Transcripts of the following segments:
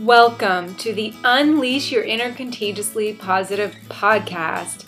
Welcome to the Unleash Your Inner Contagiously Positive podcast.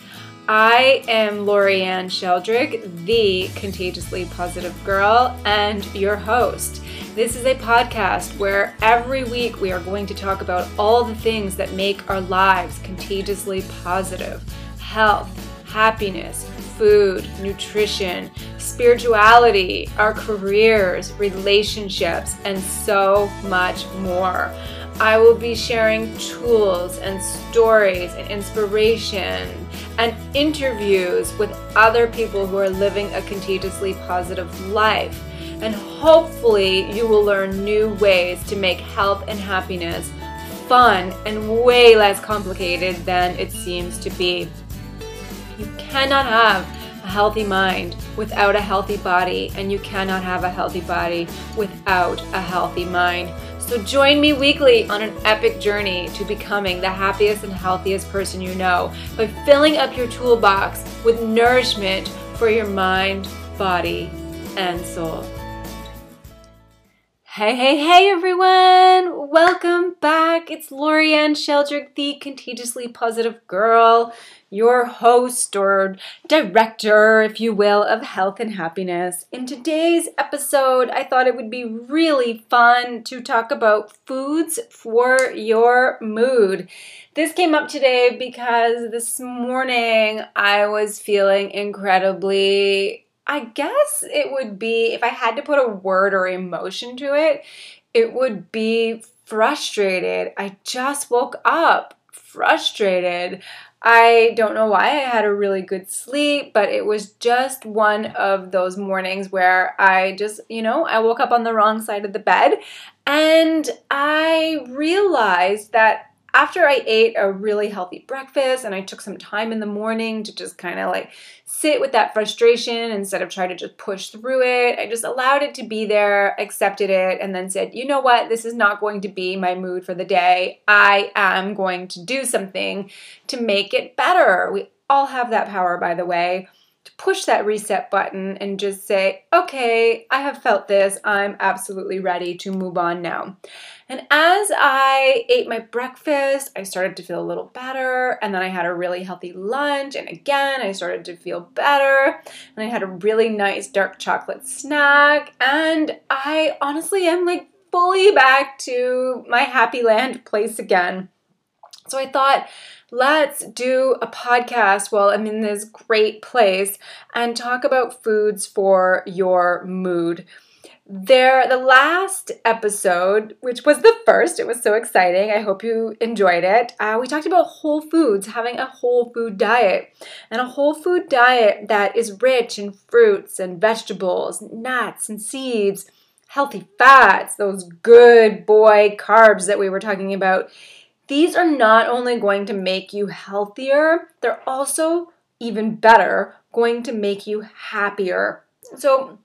I am Lorianne Sheldrick, the contagiously positive girl, and your host. This is a podcast where every week we are going to talk about all the things that make our lives contagiously positive health, happiness, food, nutrition, spirituality, our careers, relationships, and so much more. I will be sharing tools and stories and inspiration and interviews with other people who are living a contagiously positive life. And hopefully, you will learn new ways to make health and happiness fun and way less complicated than it seems to be. You cannot have a healthy mind without a healthy body, and you cannot have a healthy body without a healthy mind. So join me weekly on an epic journey to becoming the happiest and healthiest person you know by filling up your toolbox with nourishment for your mind, body, and soul. Hey, hey, hey, everyone! Welcome back. It's Lorianne Sheldrick, the contagiously positive girl your host or director, if you will, of health and happiness. In today's episode, I thought it would be really fun to talk about foods for your mood. This came up today because this morning I was feeling incredibly, I guess it would be, if I had to put a word or emotion to it, it would be frustrated. I just woke up frustrated. I don't know why I had a really good sleep, but it was just one of those mornings where I just, you know, I woke up on the wrong side of the bed and I realized that after I ate a really healthy breakfast and I took some time in the morning to just kind of like sit with that frustration instead of try to just push through it, I just allowed it to be there, accepted it, and then said, you know what, this is not going to be my mood for the day. I am going to do something to make it better. We all have that power, by the way push that reset button and just say, okay, I have felt this. I'm absolutely ready to move on now. And as I ate my breakfast, I started to feel a little better. And then I had a really healthy lunch. And again, I started to feel better. And I had a really nice dark chocolate snack. And I honestly am like fully back to my happy land place again. So I thought, let's do a podcast while I'm in this great place and talk about foods for your mood. There, the last episode, which was the first, it was so exciting. I hope you enjoyed it. Uh, we talked about whole foods, having a whole food diet, and a whole food diet that is rich in fruits and vegetables, nuts and seeds, healthy fats, those good boy carbs that we were talking about these are not only going to make you healthier, they're also even better going to make you happier. So,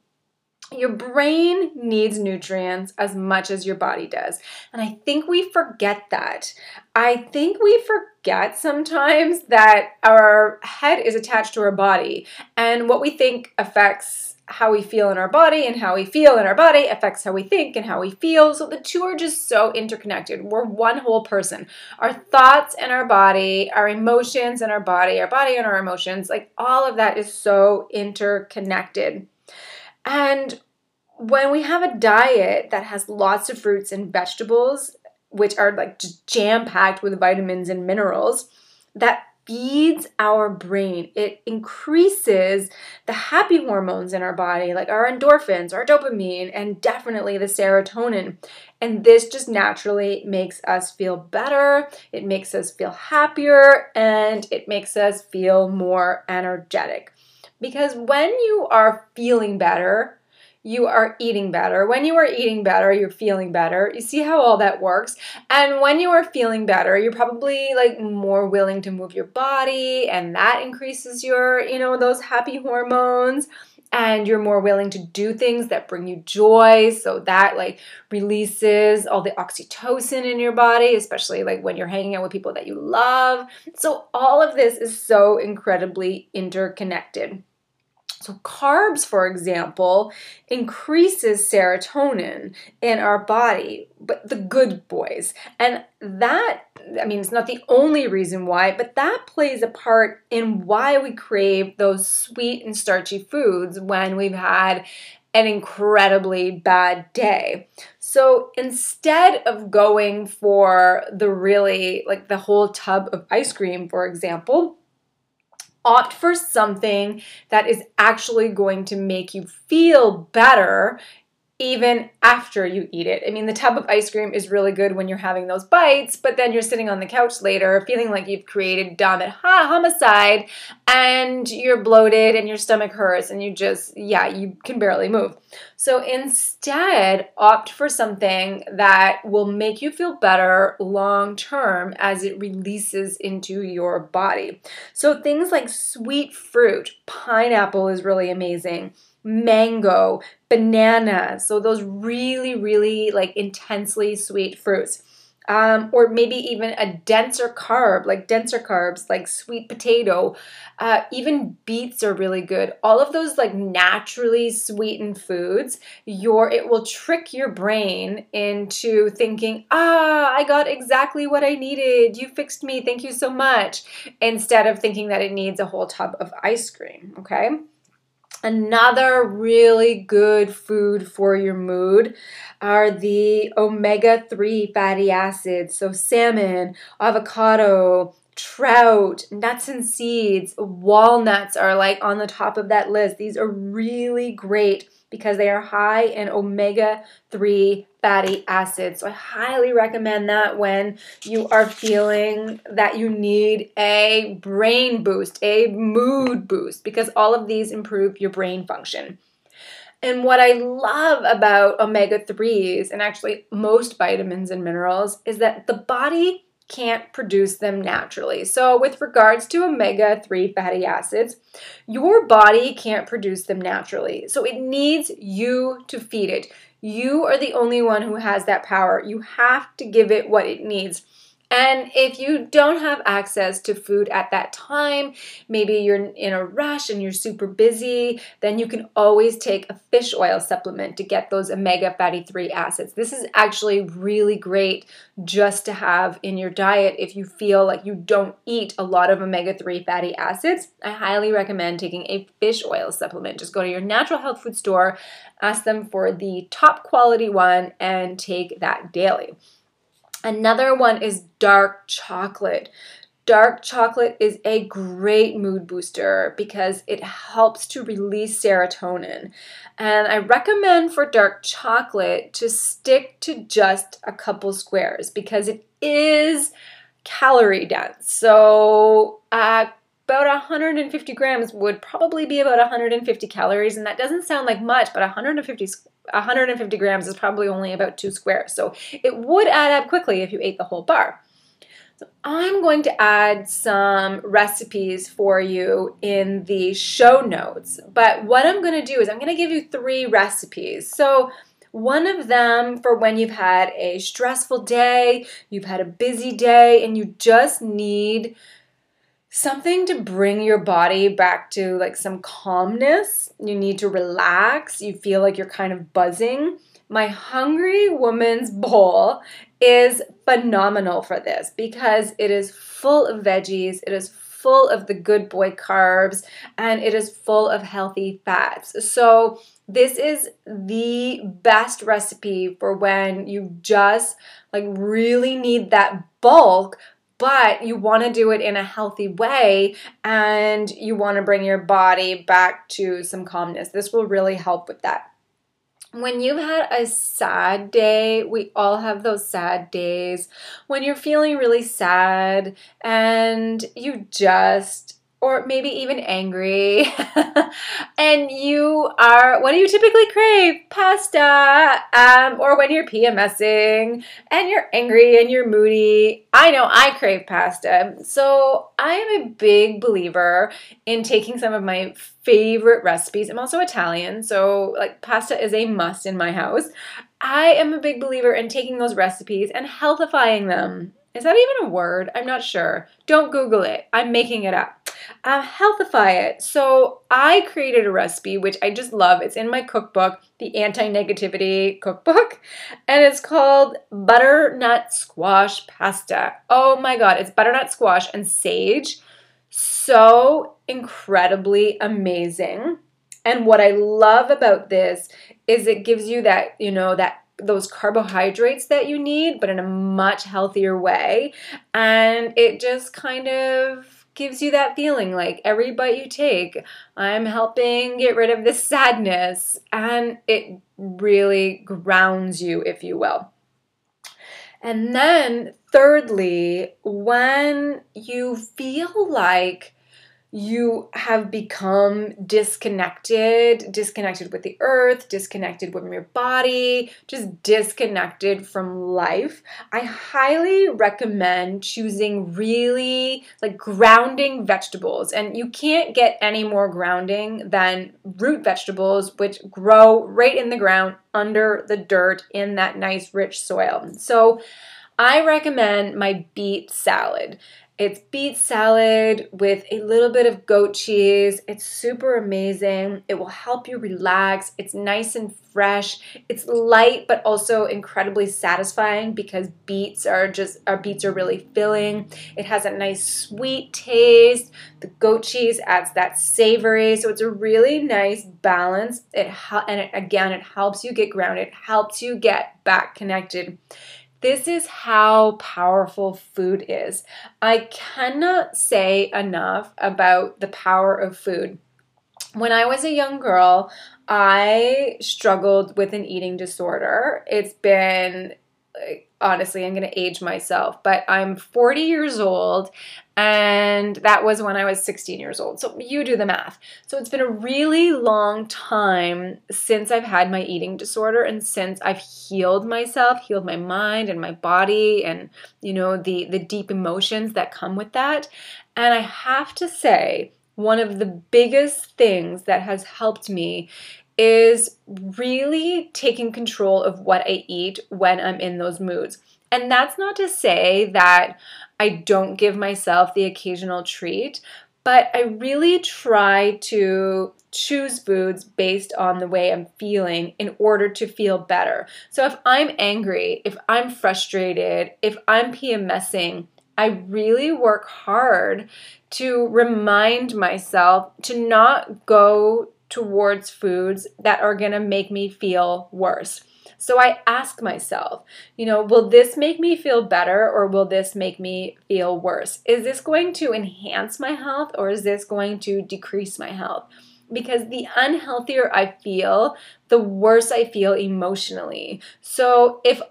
your brain needs nutrients as much as your body does. And I think we forget that. I think we forget sometimes that our head is attached to our body, and what we think affects how we feel in our body and how we feel in our body affects how we think and how we feel. So the two are just so interconnected. We're one whole person. Our thoughts and our body, our emotions and our body, our body and our emotions, like all of that is so interconnected. And when we have a diet that has lots of fruits and vegetables, which are like jam packed with vitamins and minerals, that feeds our brain. It increases the happy hormones in our body, like our endorphins, our dopamine, and definitely the serotonin. And this just naturally makes us feel better, it makes us feel happier, and it makes us feel more energetic. Because when you are feeling better, you are eating better. When you are eating better, you're feeling better. You see how all that works? And when you are feeling better, you're probably like more willing to move your body and that increases your, you know, those happy hormones and you're more willing to do things that bring you joy so that like releases all the oxytocin in your body especially like when you're hanging out with people that you love so all of this is so incredibly interconnected So carbs, for example, increases serotonin in our body, but the good boys. And that, I mean, it's not the only reason why, but that plays a part in why we crave those sweet and starchy foods when we've had an incredibly bad day. So instead of going for the really, like the whole tub of ice cream, for example, opt for something that is actually going to make you feel better even after you eat it. I mean, the tub of ice cream is really good when you're having those bites, but then you're sitting on the couch later feeling like you've created dumb homicide and you're bloated and your stomach hurts and you just, yeah, you can barely move. So instead, opt for something that will make you feel better long term as it releases into your body. So things like sweet fruit, pineapple is really amazing mango, banana. So those really, really like intensely sweet fruits. Um, or maybe even a denser carb, like denser carbs, like sweet potato. Uh, even beets are really good. All of those like naturally sweetened foods, your it will trick your brain into thinking, ah, I got exactly what I needed. You fixed me. Thank you so much. Instead of thinking that it needs a whole tub of ice cream. Okay. Another really good food for your mood are the omega 3 fatty acids. So, salmon, avocado, trout, nuts and seeds, walnuts are like on the top of that list. These are really great because they are high in omega 3 fatty acids. So I highly recommend that when you are feeling that you need a brain boost, a mood boost, because all of these improve your brain function. And what I love about omega 3s and actually most vitamins and minerals is that the body can't produce them naturally. So, with regards to omega 3 fatty acids, your body can't produce them naturally. So, it needs you to feed it. You are the only one who has that power. You have to give it what it needs. And if you don't have access to food at that time, maybe you're in a rush and you're super busy, then you can always take a fish oil supplement to get those omega fatty 3 acids. This is actually really great just to have in your diet if you feel like you don't eat a lot of omega 3 fatty acids. I highly recommend taking a fish oil supplement. Just go to your natural health food store, ask them for the top quality one, and take that daily. Another one is dark chocolate. Dark chocolate is a great mood booster because it helps to release serotonin. And I recommend for dark chocolate to stick to just a couple squares because it is calorie dense. So, uh, about 150 grams would probably be about 150 calories, and that doesn't sound like much, but 150 150 grams is probably only about two squares. So it would add up quickly if you ate the whole bar. So I'm going to add some recipes for you in the show notes. But what I'm going to do is I'm going to give you three recipes. So one of them for when you've had a stressful day, you've had a busy day, and you just need something to bring your body back to like some calmness. You need to relax. You feel like you're kind of buzzing. My Hungry Woman's Bowl is phenomenal for this because it is full of veggies, it is full of the good boy carbs, and it is full of healthy fats. So, this is the best recipe for when you just like really need that bulk but you want to do it in a healthy way and you want to bring your body back to some calmness. This will really help with that. When you've had a sad day, we all have those sad days when you're feeling really sad and you just or maybe even angry, and you are, what do you typically crave? Pasta. Um, or when you're PMSing and you're angry and you're moody. I know I crave pasta. So I am a big believer in taking some of my favorite recipes. I'm also Italian, so like pasta is a must in my house. I am a big believer in taking those recipes and healthifying them. Is that even a word? I'm not sure. Don't Google it. I'm making it up. Uh, healthify it. So I created a recipe which I just love. It's in my cookbook, the Anti Negativity Cookbook, and it's called Butternut Squash Pasta. Oh my god, it's butternut squash and sage. So incredibly amazing. And what I love about this is it gives you that, you know, that those carbohydrates that you need, but in a much healthier way. And it just kind of gives you that feeling like every bite you take, I'm helping get rid of this sadness. And it really grounds you, if you will. And then, thirdly, when you feel like you have become disconnected, disconnected with the earth, disconnected from your body, just disconnected from life, I highly recommend choosing really like grounding vegetables. And you can't get any more grounding than root vegetables, which grow right in the ground under the dirt in that nice rich soil. So I recommend my beet salad. It's beet salad with a little bit of goat cheese. It's super amazing. It will help you relax. It's nice and fresh. It's light but also incredibly satisfying because beets are just our beets are really filling. It has a nice sweet taste. The goat cheese adds that savory, so it's a really nice balance. It and it, again it helps you get grounded, it helps you get back connected. This is how powerful food is. I cannot say enough about the power of food. When I was a young girl, I struggled with an eating disorder. It's been honestly, I'm going to age myself, but I'm 40 years old and that was when I was 16 years old. So you do the math. So it's been a really long time since I've had my eating disorder and since I've healed myself, healed my mind and my body and you know the the deep emotions that come with that. And I have to say one of the biggest things that has helped me is really taking control of what I eat when I'm in those moods. And that's not to say that I don't give myself the occasional treat, but I really try to choose foods based on the way I'm feeling in order to feel better. So if I'm angry, if I'm frustrated, if I'm PMSing, I really work hard to remind myself to not go towards foods that are going to make me feel worse. So I ask myself, you know, will this make me feel better or will this make me feel worse? Is this going to enhance my health or is this going to decrease my health? Because the unhealthier I feel, the worse I feel emotionally. So if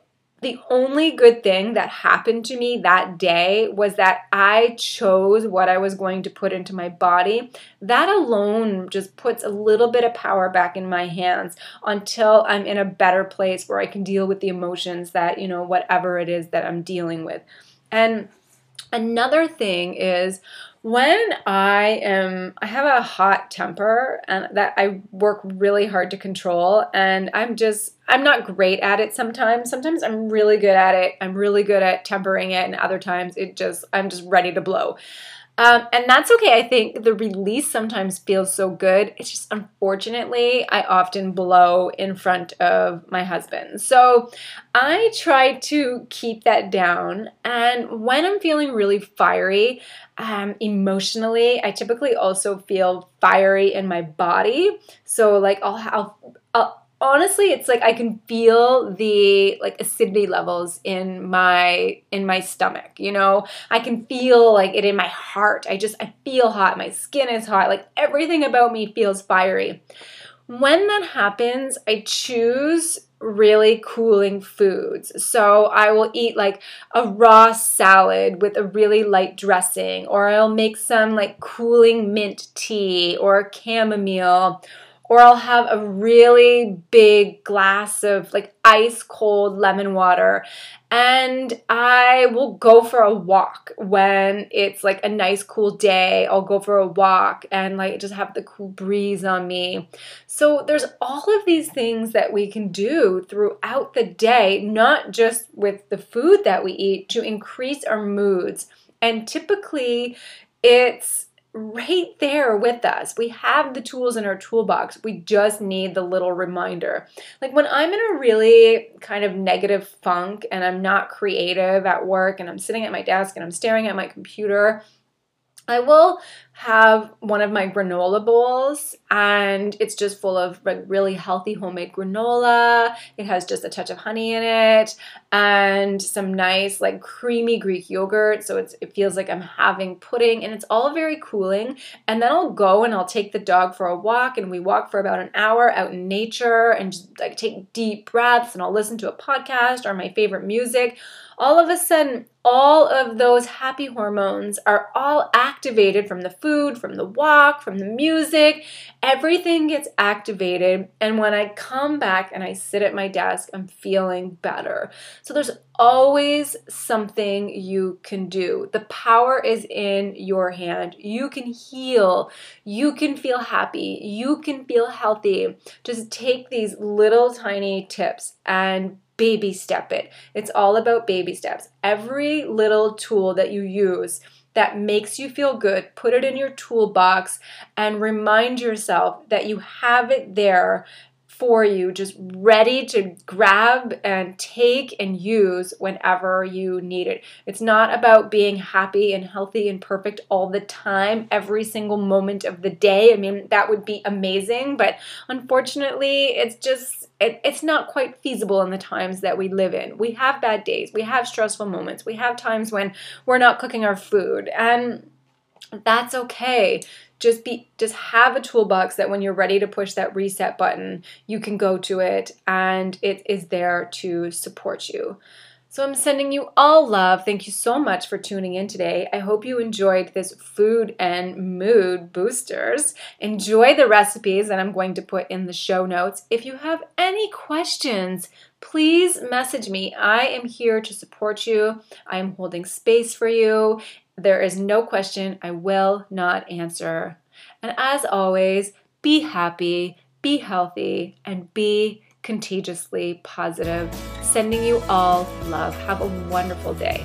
the only good thing that happened to me that day was that I chose what I was going to put into my body. That alone just puts a little bit of power back in my hands until I'm in a better place where I can deal with the emotions that, you know, whatever it is that I'm dealing with. And another thing is when I am, I have a hot temper and that I work really hard to control, and I'm just, I'm not great at it sometimes. Sometimes I'm really good at it. I'm really good at tempering it, and other times it just, I'm just ready to blow. Um, and that's okay. I think the release sometimes feels so good. It's just unfortunately, I often blow in front of my husband. So I try to keep that down. And when I'm feeling really fiery, um, emotionally, I typically also feel fiery in my body. So, like, I'll, I'll, I'll honestly it's like i can feel the like acidity levels in my in my stomach you know? I can feel like it in my heart. I just i feel hot. My skin is hot. Like everything about me feels fiery. When that happens i choose really cooling foods. So I will eat like a raw salad with a really light dressing, or I'll make some like cooling mint tea or chamomile or I'll have a really big glass of like ice cold lemon water and I will go for a walk when it's like a nice cool day. I'll go for a walk and like just have the cool breeze on me. So there's all of these things that we can do throughout the day, not just with the food that we eat to increase our moods. And typically it's right there with us. We have the tools in our toolbox. We just need the little reminder. Like when I'm in a really kind of negative funk and I'm not creative at work and I'm sitting at my desk and I'm staring at my computer, I will have one of my granola bowls and it's just full of like really healthy homemade granola. It has just a touch of honey in it and some nice like creamy Greek yogurt so it feels like I'm having pudding and it's all very cooling. And then I'll go and I'll take the dog for a walk and we walk for about an hour out in nature and just like take deep breaths and I'll listen to a podcast or my favorite music all of a sudden, all of those happy hormones are all activated from the food, from the walk, from the music. Everything gets activated. And when I come back and I sit at my desk, I'm feeling better. So there's always something you can do. The power is in your hand. You can heal. You can feel happy. You can feel healthy. Just take these little tiny tips and baby step it. It's all about baby steps. Every little tool that you use that makes you feel good, put it in your toolbox and remind yourself that you have it there for you, just ready to grab and take and use whenever you need it. It's not about being happy and healthy and perfect all the time, every single moment of the day. I mean, that would be amazing, but unfortunately, it's just it, it's not quite feasible in the times that we live in. We have bad days, we have stressful moments, we have times when we're not cooking our food, and that's okay just be just have a toolbox that when you're ready to push that reset button you can go to it and it is there to support you so i'm sending you all love thank you so much for tuning in today i hope you enjoyed this food and mood boosters enjoy the recipes that i'm going to put in the show notes if you have any questions please message me. I am here to support you. I am holding space for you. There is no question I will not answer. And as always, be happy, be healthy, and be contagiously positive. Sending you all love. Have a wonderful day.